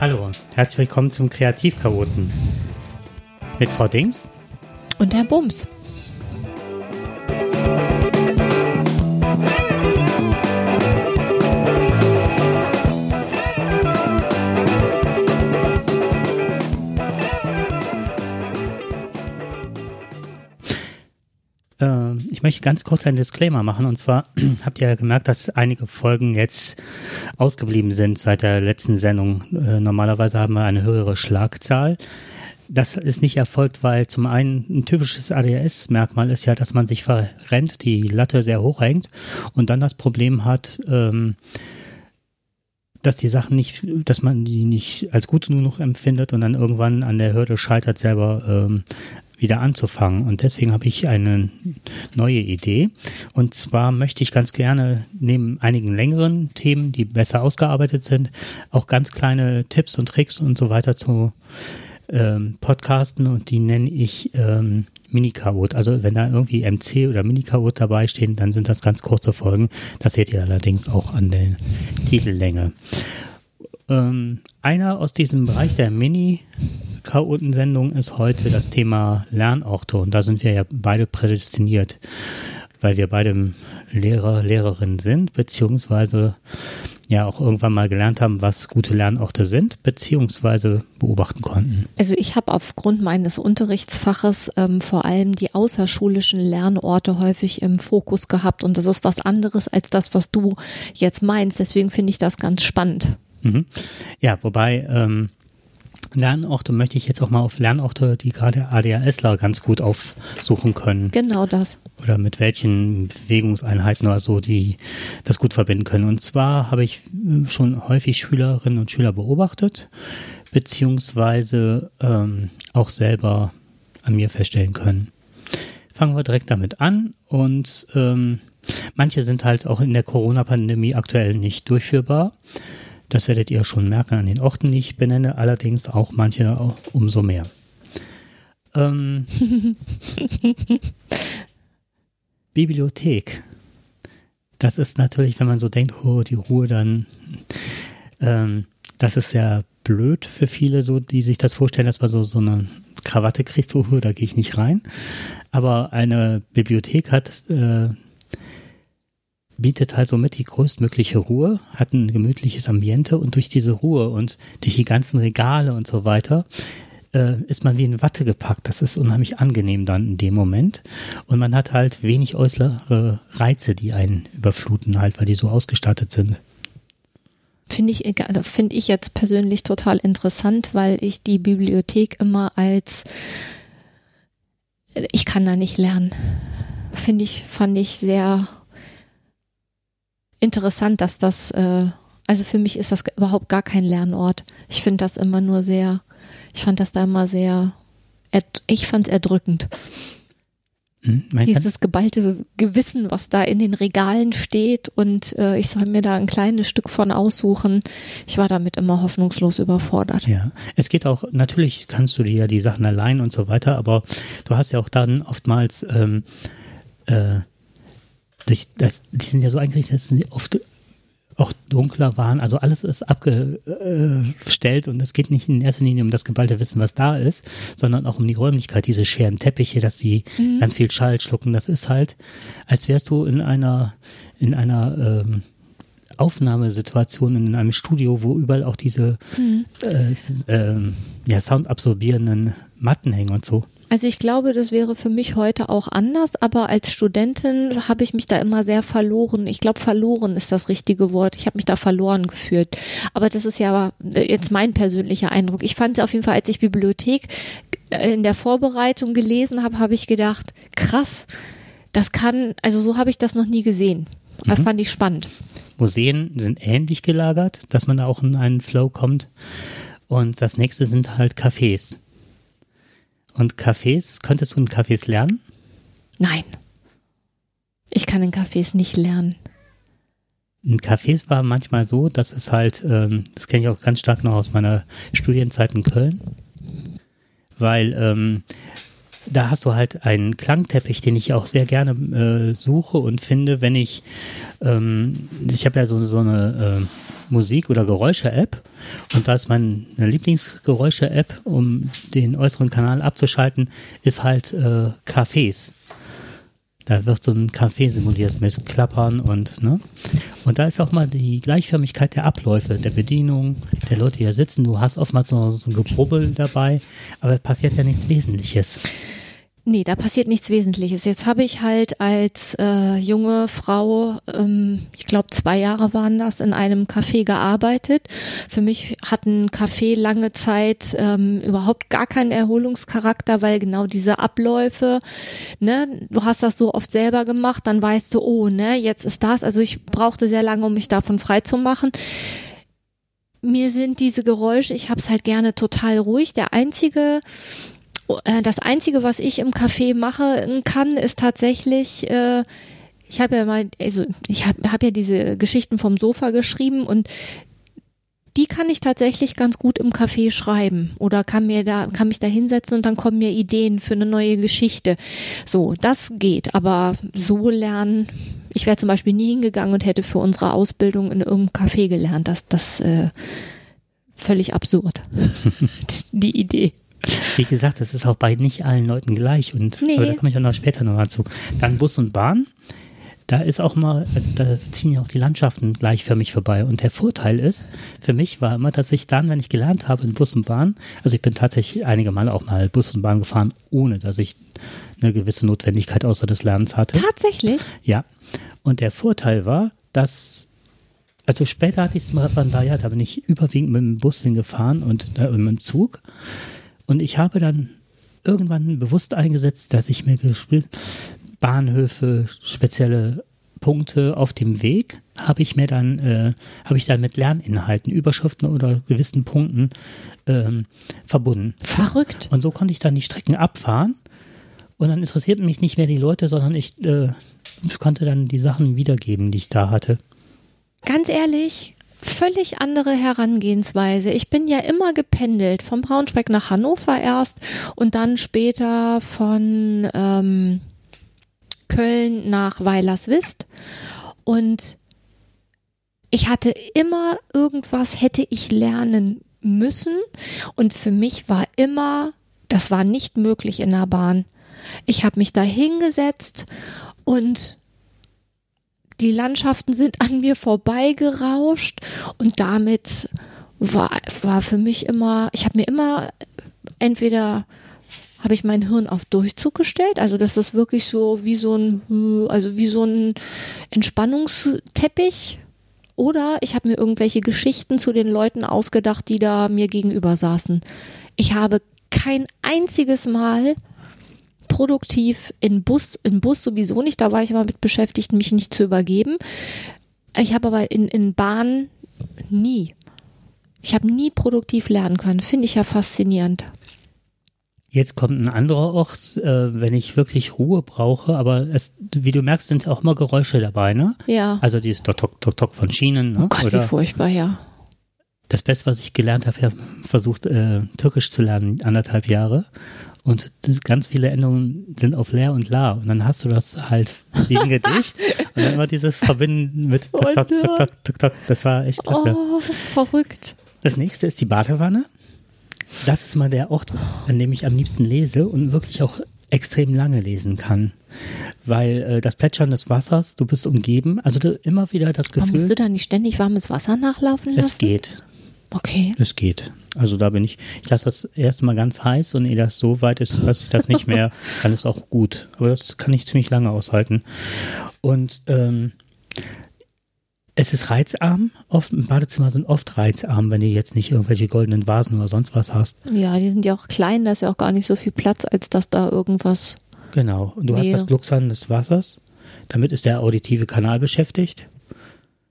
Hallo. Herzlich willkommen zum Kreativchaoten. Mit Frau Dings. Und Herr Bums. Ich möchte ganz kurz einen Disclaimer machen. Und zwar habt ihr ja gemerkt, dass einige Folgen jetzt ausgeblieben sind seit der letzten Sendung. Äh, normalerweise haben wir eine höhere Schlagzahl. Das ist nicht erfolgt, weil zum einen ein typisches ADHS-Merkmal ist ja, dass man sich verrennt, die Latte sehr hoch hängt und dann das Problem hat, ähm, dass die Sachen nicht, dass man die nicht als gut genug empfindet und dann irgendwann an der Hürde scheitert, selber ähm, wieder anzufangen. Und deswegen habe ich eine neue Idee. Und zwar möchte ich ganz gerne neben einigen längeren Themen, die besser ausgearbeitet sind, auch ganz kleine Tipps und Tricks und so weiter zu ähm, Podcasten und die nenne ich ähm, Mini-Chaot. Also wenn da irgendwie MC oder Mini-Chaot dabei stehen, dann sind das ganz kurze Folgen. Das seht ihr allerdings auch an der Titellänge. Ähm, einer aus diesem Bereich der Mini-Chaotensendung ist heute das Thema Lernorte und da sind wir ja beide prädestiniert, weil wir beide Lehrer, Lehrerinnen sind, beziehungsweise ja auch irgendwann mal gelernt haben, was gute Lernorte sind, beziehungsweise beobachten konnten. Also ich habe aufgrund meines Unterrichtsfaches ähm, vor allem die außerschulischen Lernorte häufig im Fokus gehabt und das ist was anderes als das, was du jetzt meinst. Deswegen finde ich das ganz spannend. Mhm. Ja, wobei ähm, Lernorte möchte ich jetzt auch mal auf Lernorte, die gerade ADHSler ganz gut aufsuchen können. Genau das. Oder mit welchen Bewegungseinheiten oder so, die das gut verbinden können. Und zwar habe ich äh, schon häufig Schülerinnen und Schüler beobachtet, beziehungsweise ähm, auch selber an mir feststellen können. Fangen wir direkt damit an und ähm, manche sind halt auch in der Corona-Pandemie aktuell nicht durchführbar. Das werdet ihr schon merken an den Orten, die ich benenne, allerdings auch manche auch umso mehr. Ähm, Bibliothek. Das ist natürlich, wenn man so denkt, oh, die Ruhe dann, ähm, das ist ja blöd für viele, so, die sich das vorstellen, dass man so, so eine Krawatte kriegt, so, da gehe ich nicht rein. Aber eine Bibliothek hat äh, bietet halt somit die größtmögliche Ruhe, hat ein gemütliches Ambiente und durch diese Ruhe und durch die ganzen Regale und so weiter äh, ist man wie in Watte gepackt. Das ist unheimlich angenehm dann in dem Moment. Und man hat halt wenig äußere Reize, die einen überfluten, halt, weil die so ausgestattet sind. Finde ich, finde ich jetzt persönlich total interessant, weil ich die Bibliothek immer als ich kann da nicht lernen. Finde ich, fand ich sehr interessant, dass das, äh, also für mich ist das überhaupt gar kein Lernort. Ich finde das immer nur sehr, ich fand das da immer sehr, ich fand es erdrückend. Hm, Dieses geballte Gewissen, was da in den Regalen steht und äh, ich soll mir da ein kleines Stück von aussuchen. Ich war damit immer hoffnungslos überfordert. Ja, es geht auch, natürlich kannst du dir ja die Sachen allein und so weiter, aber du hast ja auch dann oftmals ähm, äh, durch das, die sind ja so eingerichtet, dass sie oft auch dunkler waren. Also alles ist abgestellt und es geht nicht in erster Linie um das geballte Wissen, was da ist, sondern auch um die Räumlichkeit, diese schweren Teppiche, dass sie mhm. ganz viel Schall schlucken. Das ist halt, als wärst du in einer, in einer ähm, Aufnahmesituation in einem Studio, wo überall auch diese mhm. äh, äh, ja, soundabsorbierenden Matten hängen und so. Also ich glaube, das wäre für mich heute auch anders, aber als Studentin habe ich mich da immer sehr verloren. Ich glaube, verloren ist das richtige Wort. Ich habe mich da verloren gefühlt. Aber das ist ja jetzt mein persönlicher Eindruck. Ich fand auf jeden Fall, als ich Bibliothek äh, in der Vorbereitung gelesen habe, habe ich gedacht, krass, das kann, also so habe ich das noch nie gesehen. Das mhm. fand ich spannend. Museen sind ähnlich gelagert, dass man da auch in einen Flow kommt. Und das nächste sind halt Cafés. Und Cafés, könntest du in Cafés lernen? Nein. Ich kann in Cafés nicht lernen. In Cafés war manchmal so, dass es halt, ähm, das kenne ich auch ganz stark noch aus meiner Studienzeit in Köln, weil ähm, da hast du halt einen Klangteppich, den ich auch sehr gerne äh, suche und finde, wenn ich, ähm, ich habe ja so, so eine äh, Musik- oder Geräusche-App und da ist meine Lieblingsgeräusche-App, um den äußeren Kanal abzuschalten, ist halt äh, Cafés. Da wird so ein Café simuliert mit Klappern und, ne? Und da ist auch mal die Gleichförmigkeit der Abläufe, der Bedienung, der Leute, die hier sitzen. Du hast oftmals so, so ein Gebrubbel dabei, aber passiert ja nichts Wesentliches. Nee, da passiert nichts Wesentliches. Jetzt habe ich halt als äh, junge Frau, ähm, ich glaube zwei Jahre waren das, in einem Café gearbeitet. Für mich hat ein Café lange Zeit ähm, überhaupt gar keinen Erholungscharakter, weil genau diese Abläufe, ne, du hast das so oft selber gemacht, dann weißt du, oh, ne, jetzt ist das. Also ich brauchte sehr lange, um mich davon frei zu machen mir sind diese Geräusche, ich habe es halt gerne total ruhig. Der einzige das Einzige, was ich im Café machen kann, ist tatsächlich, äh, ich habe ja mal, also ich habe hab ja diese Geschichten vom Sofa geschrieben und die kann ich tatsächlich ganz gut im Café schreiben oder kann mir da kann mich da hinsetzen und dann kommen mir Ideen für eine neue Geschichte. So, das geht, aber so lernen. Ich wäre zum Beispiel nie hingegangen und hätte für unsere Ausbildung in irgendeinem Café gelernt. Das das äh, völlig absurd. die Idee. Wie gesagt, das ist auch bei nicht allen Leuten gleich und nee. aber da komme ich auch noch später nochmal zu. Dann Bus und Bahn. Da ist auch mal, also da ziehen ja auch die Landschaften gleichförmig vorbei. Und der Vorteil ist, für mich war immer, dass ich dann, wenn ich gelernt habe in Bus und Bahn, also ich bin tatsächlich einige Male auch mal Bus und Bahn gefahren, ohne dass ich eine gewisse Notwendigkeit außer des Lernens hatte. Tatsächlich? Ja. Und der Vorteil war, dass also später hatte ich es mal von daher, da bin ich überwiegend mit dem Bus hingefahren und äh, mit dem Zug. Und ich habe dann irgendwann bewusst eingesetzt, dass ich mir gespielt Bahnhöfe, spezielle Punkte auf dem Weg habe ich mir dann äh, habe ich dann mit Lerninhalten, Überschriften oder gewissen Punkten ähm, verbunden. Verrückt. Und so konnte ich dann die Strecken abfahren und dann interessierten mich nicht mehr die Leute, sondern ich, äh, ich konnte dann die Sachen wiedergeben, die ich da hatte. Ganz ehrlich, völlig andere Herangehensweise. Ich bin ja immer gependelt, von Braunschweig nach Hannover erst und dann später von ähm, Köln nach Weilerswist. Und ich hatte immer irgendwas, hätte ich lernen müssen. Und für mich war immer, das war nicht möglich in der Bahn. Ich habe mich da hingesetzt und die Landschaften sind an mir vorbeigerauscht und damit war, war für mich immer, ich habe mir immer entweder habe ich mein Hirn auf Durchzug gestellt, also das ist wirklich so wie so ein, also wie so ein Entspannungsteppich, oder ich habe mir irgendwelche Geschichten zu den Leuten ausgedacht, die da mir gegenüber saßen. Ich habe kein einziges Mal produktiv in Bus, in Bus sowieso nicht, da war ich immer mit beschäftigt, mich nicht zu übergeben. Ich habe aber in, in Bahn nie. Ich habe nie produktiv lernen können. Finde ich ja faszinierend. Jetzt kommt ein anderer Ort, äh, wenn ich wirklich Ruhe brauche, aber es, wie du merkst, sind auch immer Geräusche dabei, ne? Ja. Also dieses Tok Tok Tok Tok von Schienen. Ne? Oh Gott, Oder wie furchtbar, ja. Das Beste, was ich gelernt habe, ich habe versucht, äh, Türkisch zu lernen, anderthalb Jahre. Und ganz viele Endungen sind auf leer und la. Und dann hast du das halt wie ein Gedicht. und dann immer dieses Verbinden mit Tok, Tok, Tok, Tok, Tok, Tok. Das war echt klasse. Oh, verrückt. Das nächste ist die Badewanne. Das ist mal der Ort, an dem ich am liebsten lese und wirklich auch extrem lange lesen kann. Weil äh, das Plätschern des Wassers, du bist umgeben, also du, immer wieder das Gefühl. Aber musst du da nicht ständig warmes Wasser nachlaufen lassen? Es geht. Okay. Es geht. Also da bin ich, ich lasse das erste Mal ganz heiß und ehe das so weit ist, dass ich das nicht mehr, dann ist auch gut. Aber das kann ich ziemlich lange aushalten. Und ähm, es ist reizarm. Oft im Badezimmer sind oft reizarm, wenn du jetzt nicht irgendwelche goldenen Vasen oder sonst was hast. Ja, die sind ja auch klein, da ist ja auch gar nicht so viel Platz, als dass da irgendwas. Genau. Und du wäre. hast das Glucksern des Wassers. Damit ist der auditive Kanal beschäftigt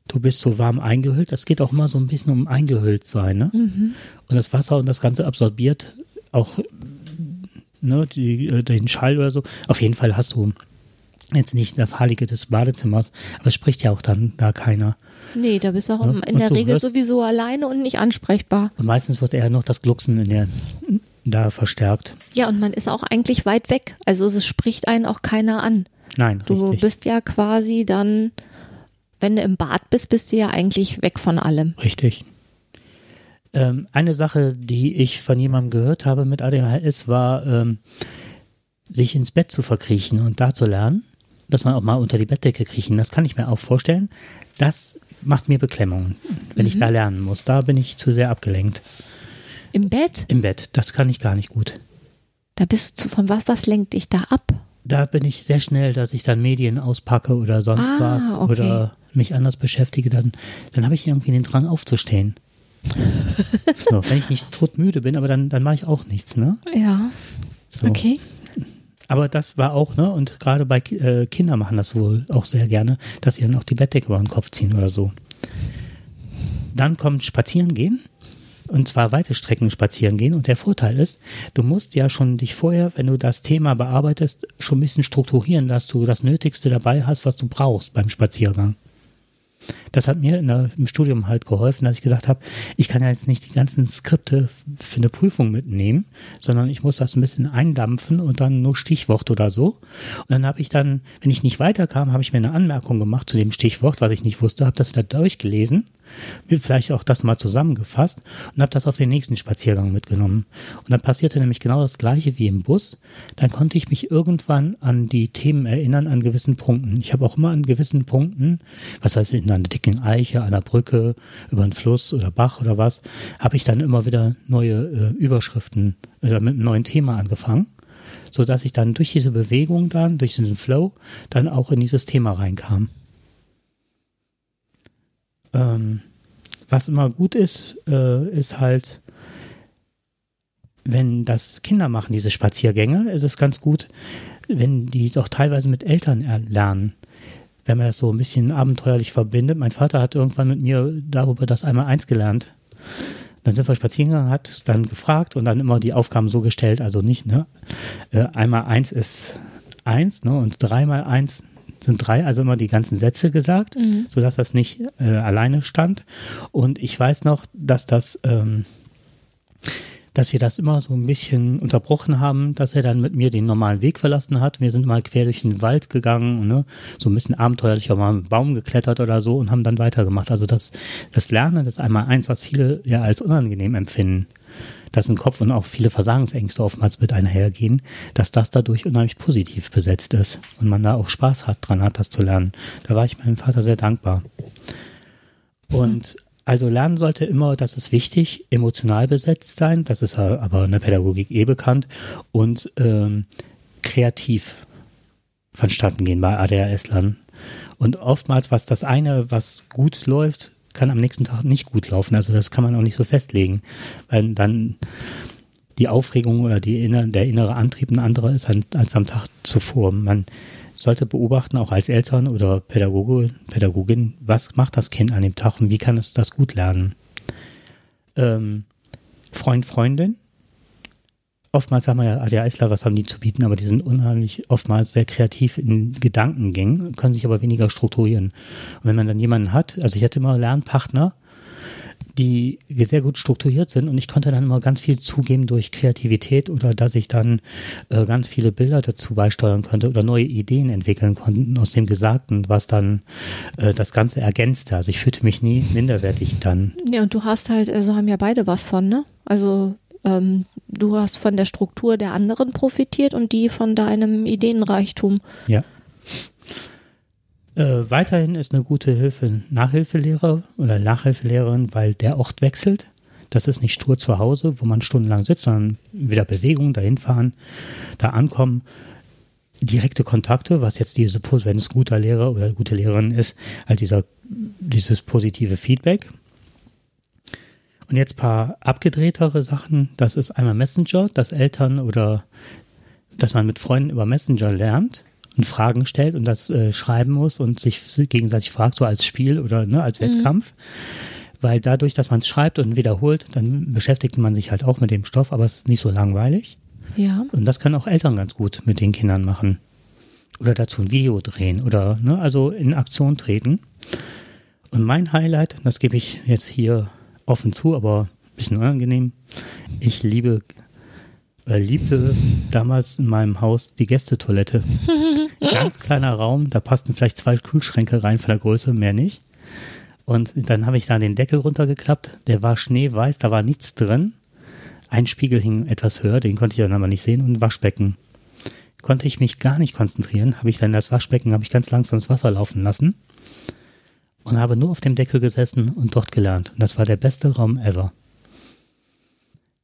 du bist so warm eingehüllt. Das geht auch immer so ein bisschen um eingehüllt sein. Ne? Mhm. Und das Wasser und das Ganze absorbiert auch ne, die, äh, den Schall oder so. Auf jeden Fall hast du jetzt nicht das Heilige des Badezimmers, aber es spricht ja auch dann da keiner. Nee, da bist du auch ne? in der Regel sowieso alleine und nicht ansprechbar. Und meistens wird eher noch das Glucksen in der da verstärkt. Ja, und man ist auch eigentlich weit weg. Also es spricht einen auch keiner an. Nein, Du richtig. bist ja quasi dann, wenn du im Bad bist, bist du ja eigentlich weg von allem. Richtig. Ähm, eine Sache, die ich von jemandem gehört habe mit ADHS, war, ähm, sich ins Bett zu verkriechen und da zu lernen, dass man auch mal unter die Bettdecke kriechen. Das kann ich mir auch vorstellen. Das macht mir Beklemmung, wenn ich da lernen muss. Da bin ich zu sehr abgelenkt. Im Bett, Im Bett, das kann ich gar nicht gut. da bist du zu, von was, was lenkt dich da ab? Da bin ich sehr schnell, dass ich dann Medien auspacke oder sonst Ah, was okay. oder mich anders beschäftige, dann, dann habe ich irgendwie den Drang aufzustehen. so, wenn ich nicht todmüde bin, aber dann, dann mache ich auch nichts, ne? Ja, So. okay. Aber das war auch, ne? Und gerade bei äh, Kindern machen das wohl auch sehr gerne, dass sie dann auch die Bettdecke über den Kopf ziehen oder so. Dann kommt Spazieren gehen. Und zwar weite Strecken spazieren gehen. Und der Vorteil ist, du musst ja schon dich vorher, wenn du das Thema bearbeitest, schon ein bisschen strukturieren, dass du das Nötigste dabei hast, was du brauchst beim Spaziergang. Das hat mir der, im Studium halt geholfen, dass ich gesagt habe, ich kann ja jetzt nicht die ganzen Skripte für eine Prüfung mitnehmen, sondern ich muss das ein bisschen eindampfen und dann nur Stichwort oder so. Und dann habe ich dann, wenn ich nicht weiterkam, habe ich mir eine Anmerkung gemacht zu dem Stichwort, was ich nicht wusste, habe das da durchgelesen, vielleicht auch das mal zusammengefasst und habe das auf den nächsten Spaziergang mitgenommen. Und dann passierte nämlich genau das gleiche wie im Bus. Dann konnte ich mich irgendwann an die Themen erinnern, an gewissen Punkten. Ich habe auch immer an gewissen Punkten, was heißt in einer dicken Eiche, an einer Brücke, über einen Fluss oder Bach oder was, habe ich dann immer wieder neue äh, Überschriften oder mit einem neuen Thema angefangen, so dass ich dann durch diese Bewegung dann, durch diesen Flow, dann auch in dieses Thema reinkam. Ähm, was immer gut ist, äh, ist halt, wenn das Kinder machen, diese Spaziergänge, ist es ganz gut, wenn die doch teilweise mit Eltern er- lernen. Wenn man das so ein bisschen abenteuerlich verbindet. Mein Vater hat irgendwann mit mir darüber das einmal eins gelernt. Dann sind wir spazieren gegangen, hat dann gefragt und dann immer die Aufgaben so gestellt, also nicht, ne? Äh, einmal eins ist eins, ne? Und dreimal eins sind drei, also immer die ganzen Sätze gesagt, sodass das nicht äh, alleine stand. Und ich weiß noch, dass das, ähm, dass wir das immer so ein bisschen unterbrochen haben, dass er dann mit mir den normalen Weg verlassen hat. Wir sind mal quer durch den Wald gegangen, ne? so ein bisschen abenteuerlich, auch mal einen Baum geklettert oder so und haben dann weitergemacht. Also das, das Lernen, ist einmal eins, was viele ja als unangenehm empfinden, dass im Kopf und auch viele Versagensängste oftmals mit einhergehen, dass das dadurch unheimlich positiv besetzt ist und man da auch Spaß hat, dran hat, das zu lernen. Da war ich meinem Vater sehr dankbar. Und also lernen sollte immer, das ist wichtig, emotional besetzt sein, das ist aber in der Pädagogik eh bekannt, und ähm, kreativ vonstatten gehen bei ADHS-Lern. Und oftmals, was das eine, was gut läuft, kann am nächsten Tag nicht gut laufen. Also das kann man auch nicht so festlegen, weil dann die Aufregung oder die der innere Antrieb ein anderer ist als am Tag zuvor. Man sollte beobachten, auch als Eltern oder Pädagoge, Pädagogin, was macht das Kind an dem Tag und wie kann es das gut lernen. Ähm, Freund, Freundin. Oftmals sagen wir ja, ADHSler, was haben die zu bieten, aber die sind unheimlich oftmals sehr kreativ in Gedankengängen, können sich aber weniger strukturieren. Und wenn man dann jemanden hat, also ich hatte immer Lernpartner, die sehr gut strukturiert sind und ich konnte dann immer ganz viel zugeben durch Kreativität oder dass ich dann äh, ganz viele Bilder dazu beisteuern konnte oder neue Ideen entwickeln konnte aus dem Gesagten, was dann äh, das Ganze ergänzte. Also ich fühlte mich nie minderwertig dann. Ja, und du hast halt, also haben ja beide was von, ne? Also ähm, du hast von der Struktur der anderen profitiert und die von deinem Ideenreichtum. Ja. Äh, weiterhin ist eine gute Hilfe Nachhilfelehrer oder Nachhilfelehrerin, weil der Ort wechselt. Das ist nicht stur zu Hause, wo man stundenlang sitzt, sondern wieder Bewegung, dahin fahren, da ankommen. Direkte Kontakte, was jetzt diese, wenn es guter Lehrer oder gute Lehrerin ist, halt dieser, dieses positive Feedback. Und jetzt paar abgedrehtere Sachen. Das ist einmal Messenger, dass Eltern oder dass man mit Freunden über Messenger lernt und Fragen stellt und das äh, schreiben muss und sich gegenseitig fragt, so als Spiel oder ne, als Wettkampf. Weil dadurch, dass man es schreibt und wiederholt, dann beschäftigt man sich halt auch mit dem Stoff, aber es ist nicht so langweilig. Ja. Und das können auch Eltern ganz gut mit den Kindern machen. Oder dazu ein Video drehen oder ne, also in Aktion treten. Und mein Highlight, das gebe ich jetzt hier offen zu, aber ein bisschen unangenehm. Ich liebe äh, liebte damals in meinem Haus die Gästetoilette. Ganz kleiner Raum, da passten vielleicht zwei Kühlschränke rein von der Größe, mehr nicht. Und dann habe ich da den Deckel runtergeklappt, der war schneeweiß, da war nichts drin. Ein Spiegel hing etwas höher, den konnte ich dann aber nicht sehen und ein Waschbecken. Konnte ich mich gar nicht konzentrieren, habe ich dann das Waschbecken, habe ich ganz langsam das Wasser laufen lassen und habe nur auf dem Deckel gesessen und dort gelernt. Und das war der beste Raum ever.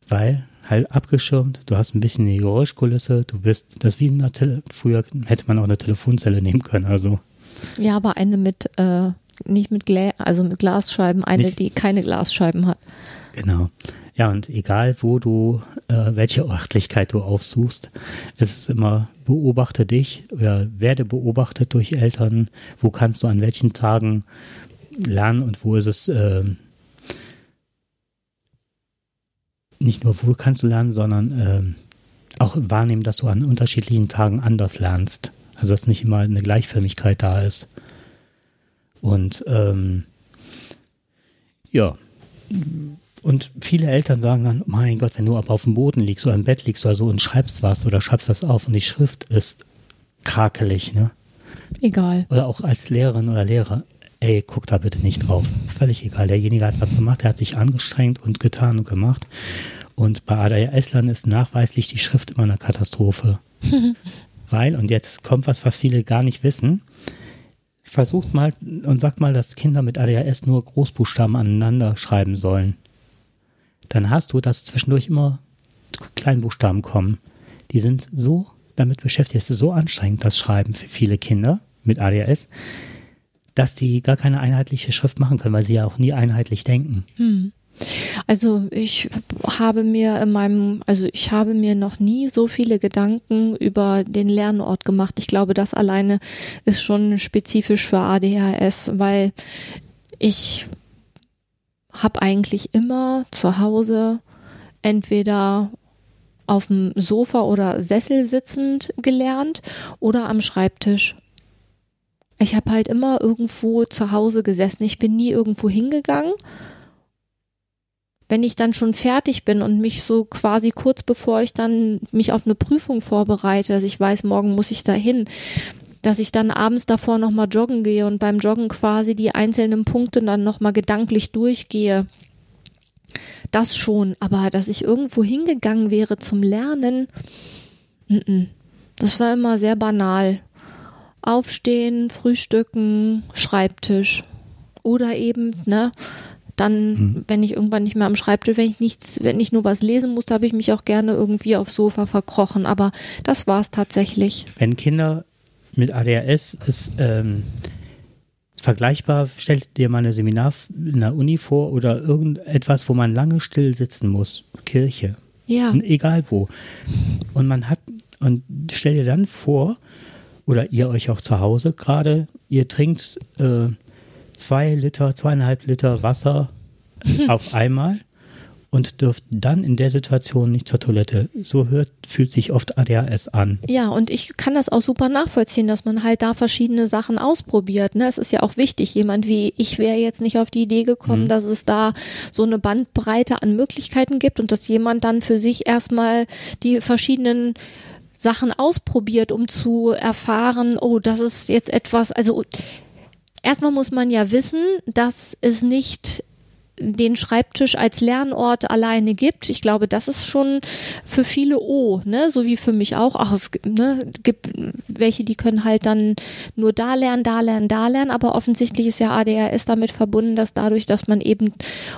Weil halt abgeschirmt, du hast ein bisschen die Geräuschkulisse, du bist, das wie in einer Tele früher hätte man auch eine Telefonzelle nehmen können, also. Ja, aber eine mit, äh, nicht mit Gla also mit Glasscheiben, eine, nicht. die keine Glasscheiben hat. Genau. Ja, und egal wo du, äh, welche Örtlichkeit du aufsuchst, es ist immer, beobachte dich oder werde beobachtet durch Eltern, wo kannst du an welchen Tagen lernen und wo ist es, äh, nicht nur wo kannst du lernen, sondern äh, auch wahrnehmen, dass du an unterschiedlichen Tagen anders lernst. Also dass nicht immer eine Gleichförmigkeit da ist. Und ähm, ja, und viele Eltern sagen dann, mein Gott, wenn du aber auf dem Boden liegst oder im Bett liegst oder so und schreibst was oder schreibst was auf und die Schrift ist krakelig, ne? Egal. Oder auch als Lehrerin oder Lehrer, ey, guck da bitte nicht drauf. Völlig egal. Derjenige hat was gemacht, der hat sich angestrengt und getan und gemacht. Und bei Eslan ist nachweislich die Schrift immer eine Katastrophe. Weil, und jetzt kommt was, was viele gar nicht wissen, versucht mal und sagt mal, dass Kinder mit ADHS nur Großbuchstaben aneinander schreiben sollen. Dann hast du, dass zwischendurch immer Kleinbuchstaben kommen. Die sind so damit beschäftigt, es ist so anstrengend, das Schreiben für viele Kinder mit ADHS, dass die gar keine einheitliche Schrift machen können, weil sie ja auch nie einheitlich denken. Hm. Also ich habe mir in meinem, also ich habe mir noch nie so viele Gedanken über den Lernort gemacht. Ich glaube, das alleine ist schon spezifisch für ADHS, weil ich habe eigentlich immer zu Hause entweder auf dem Sofa oder Sessel sitzend gelernt oder am Schreibtisch. Ich habe halt immer irgendwo zu Hause gesessen. Ich bin nie irgendwo hingegangen wenn ich dann schon fertig bin und mich so quasi kurz bevor ich dann mich auf eine Prüfung vorbereite, dass ich weiß, morgen muss ich da hin, dass ich dann abends davor nochmal joggen gehe und beim Joggen quasi die einzelnen Punkte dann nochmal gedanklich durchgehe. Das schon, aber dass ich irgendwo hingegangen wäre zum Lernen, das war immer sehr banal. Aufstehen, frühstücken, Schreibtisch. Oder eben, ne, dann, mhm. wenn ich irgendwann nicht mehr am Schreibtisch, wenn ich nichts, wenn ich nur was lesen musste, habe ich mich auch gerne irgendwie aufs Sofa verkrochen. Aber das war es tatsächlich. Wenn Kinder mit ADHS ist ähm, vergleichbar, stellt dir mal ein Seminar in der Uni vor oder irgendetwas, wo man lange still sitzen muss. Kirche. Ja. Egal wo. Und man hat, und stell dir dann vor, oder ihr euch auch zu Hause gerade, ihr trinkt äh, zwei Liter, zweieinhalb Liter Wasser auf einmal und dürft dann in der Situation nicht zur Toilette. So hört, fühlt sich oft ADHS an. Ja, und ich kann das auch super nachvollziehen, dass man halt da verschiedene Sachen ausprobiert. Ne? Es ist ja auch wichtig, jemand wie ich wäre jetzt nicht auf die Idee gekommen, mhm. dass es da so eine Bandbreite an Möglichkeiten gibt und dass jemand dann für sich erstmal die verschiedenen Sachen ausprobiert, um zu erfahren, oh, das ist jetzt etwas, also erstmal muss man ja wissen, dass es nicht den Schreibtisch als Lernort alleine gibt. Ich glaube, das ist schon für viele O, ne, so wie für mich auch. Ach, es ne, gibt welche, die können halt dann nur da lernen, da lernen, da lernen, aber offensichtlich ist ja ADHS damit verbunden, dass dadurch, dass man eben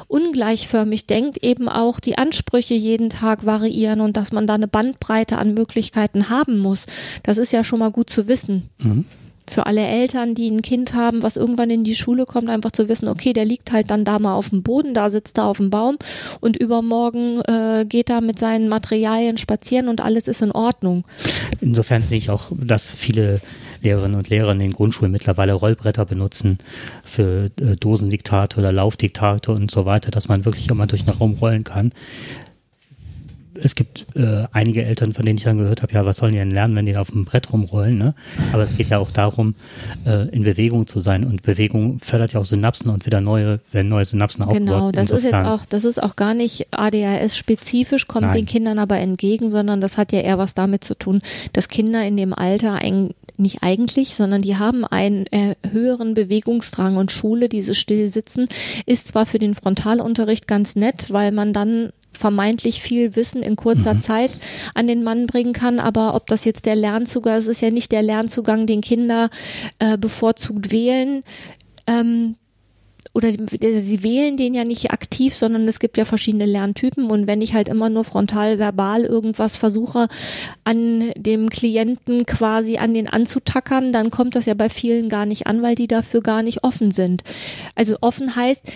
ungleichförmig denkt, eben auch die Ansprüche jeden Tag variieren und dass man da eine Bandbreite an Möglichkeiten haben muss. Das ist ja schon mal gut zu wissen. Mhm für alle Eltern, die ein Kind haben, was irgendwann in die Schule kommt, einfach zu wissen, okay, der liegt halt dann da mal auf dem Boden, da sitzt er auf dem Baum und übermorgen äh, geht er mit seinen Materialien spazieren und alles ist in Ordnung. Insofern finde ich auch, dass viele Lehrerinnen und Lehrer in den Grundschulen mittlerweile Rollbretter benutzen für äh, Dosendiktate oder Laufdiktate und so weiter, dass man wirklich mal durch den Raum rollen kann es gibt äh, einige Eltern, von denen ich dann gehört habe, ja, was sollen die denn lernen, wenn die da auf dem Brett rumrollen, ne? Aber es geht ja auch darum, äh, in Bewegung zu sein und Bewegung fördert ja auch Synapsen und wieder neue, wenn neue Synapsen aufbauen. Genau, das Insofern. ist jetzt auch, das ist auch gar nicht ADHS-spezifisch, kommt Nein. den Kindern aber entgegen, sondern das hat ja eher was damit zu tun, dass Kinder in dem Alter ein, nicht eigentlich, sondern die haben einen äh, höheren Bewegungsdrang und Schule, dieses Stillsitzen, ist zwar für den Frontalunterricht ganz nett, weil man dann vermeintlich viel Wissen in kurzer mhm. Zeit an den Mann bringen kann. Aber ob das jetzt der Lernzugang, es ist ja nicht der Lernzugang, den Kinder äh, bevorzugt wählen. Ähm, oder sie wählen den ja nicht aktiv, sondern es gibt ja verschiedene Lerntypen. Und wenn ich halt immer nur frontal verbal irgendwas versuche, an dem Klienten quasi an den anzutackern, dann kommt das ja bei vielen gar nicht an, weil die dafür gar nicht offen sind. Also offen heißt,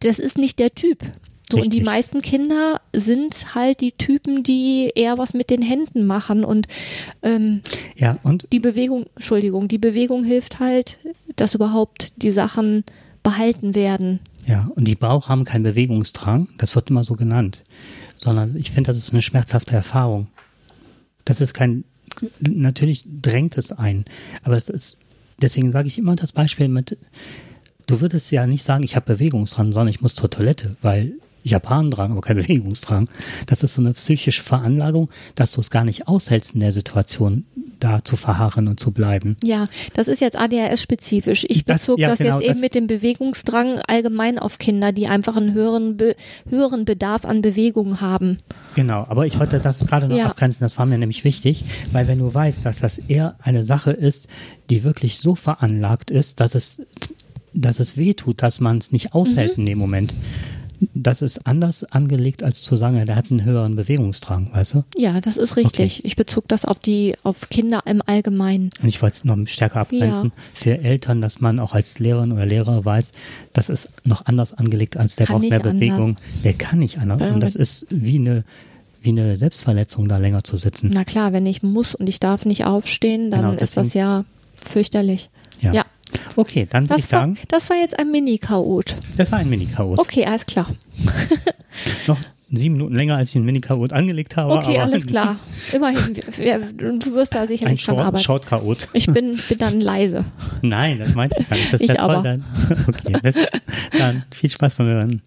das ist nicht der Typ. So, und die meisten Kinder sind halt die Typen, die eher was mit den Händen machen und, ähm, ja, und die Bewegung, Entschuldigung, die Bewegung hilft halt, dass überhaupt die Sachen behalten werden. Ja, und die Bauch haben keinen Bewegungsdrang, das wird immer so genannt, sondern ich finde, das ist eine schmerzhafte Erfahrung. Das ist kein, natürlich drängt es ein, aber es ist, deswegen sage ich immer das Beispiel mit, du würdest ja nicht sagen, ich habe Bewegungsdrang, sondern ich muss zur Toilette, weil habe Harndrang, aber kein Bewegungsdrang. Das ist so eine psychische Veranlagung, dass du es gar nicht aushältst in der Situation, da zu verharren und zu bleiben. Ja, das ist jetzt ADHS-spezifisch. Ich bezog das, ja, das genau, jetzt eben das mit dem Bewegungsdrang allgemein auf Kinder, die einfach einen höheren, Be höheren Bedarf an Bewegung haben. Genau, aber ich wollte das gerade noch ja. abgrenzen, das war mir nämlich wichtig, weil wenn du weißt, dass das eher eine Sache ist, die wirklich so veranlagt ist, dass es, dass es weh tut, dass man es nicht aushält mhm. in dem Moment das ist anders angelegt als zu sagen, der hat einen höheren Bewegungsdrang, weißt du? Ja, das ist richtig. Okay. Ich bezog das auf die, auf Kinder im Allgemeinen. Und ich wollte es noch stärker abgrenzen ja. für Eltern, dass man auch als Lehrerin oder Lehrer weiß, das ist noch anders angelegt als der kann braucht mehr Bewegung. Anders. Der kann nicht anders. Und das ist wie eine wie eine Selbstverletzung, da länger zu sitzen. Na klar, wenn ich muss und ich darf nicht aufstehen, dann genau, ist das ja fürchterlich. Ja. ja. Okay, dann würde ich sagen. War, das war jetzt ein Mini-Chaot. Das war ein Mini-Chaot. Okay, alles klar. Noch sieben Minuten länger, als ich den Mini-Chaot angelegt habe. Okay, alles klar. Immerhin, du wirst da sicherlich schon arbeiten. Short Chaot. Ich bin, bin dann leise. Nein, das meinte ich gar nicht. Das ist ich ja aber. toll. Dann, okay, das, dann viel Spaß beim Hören.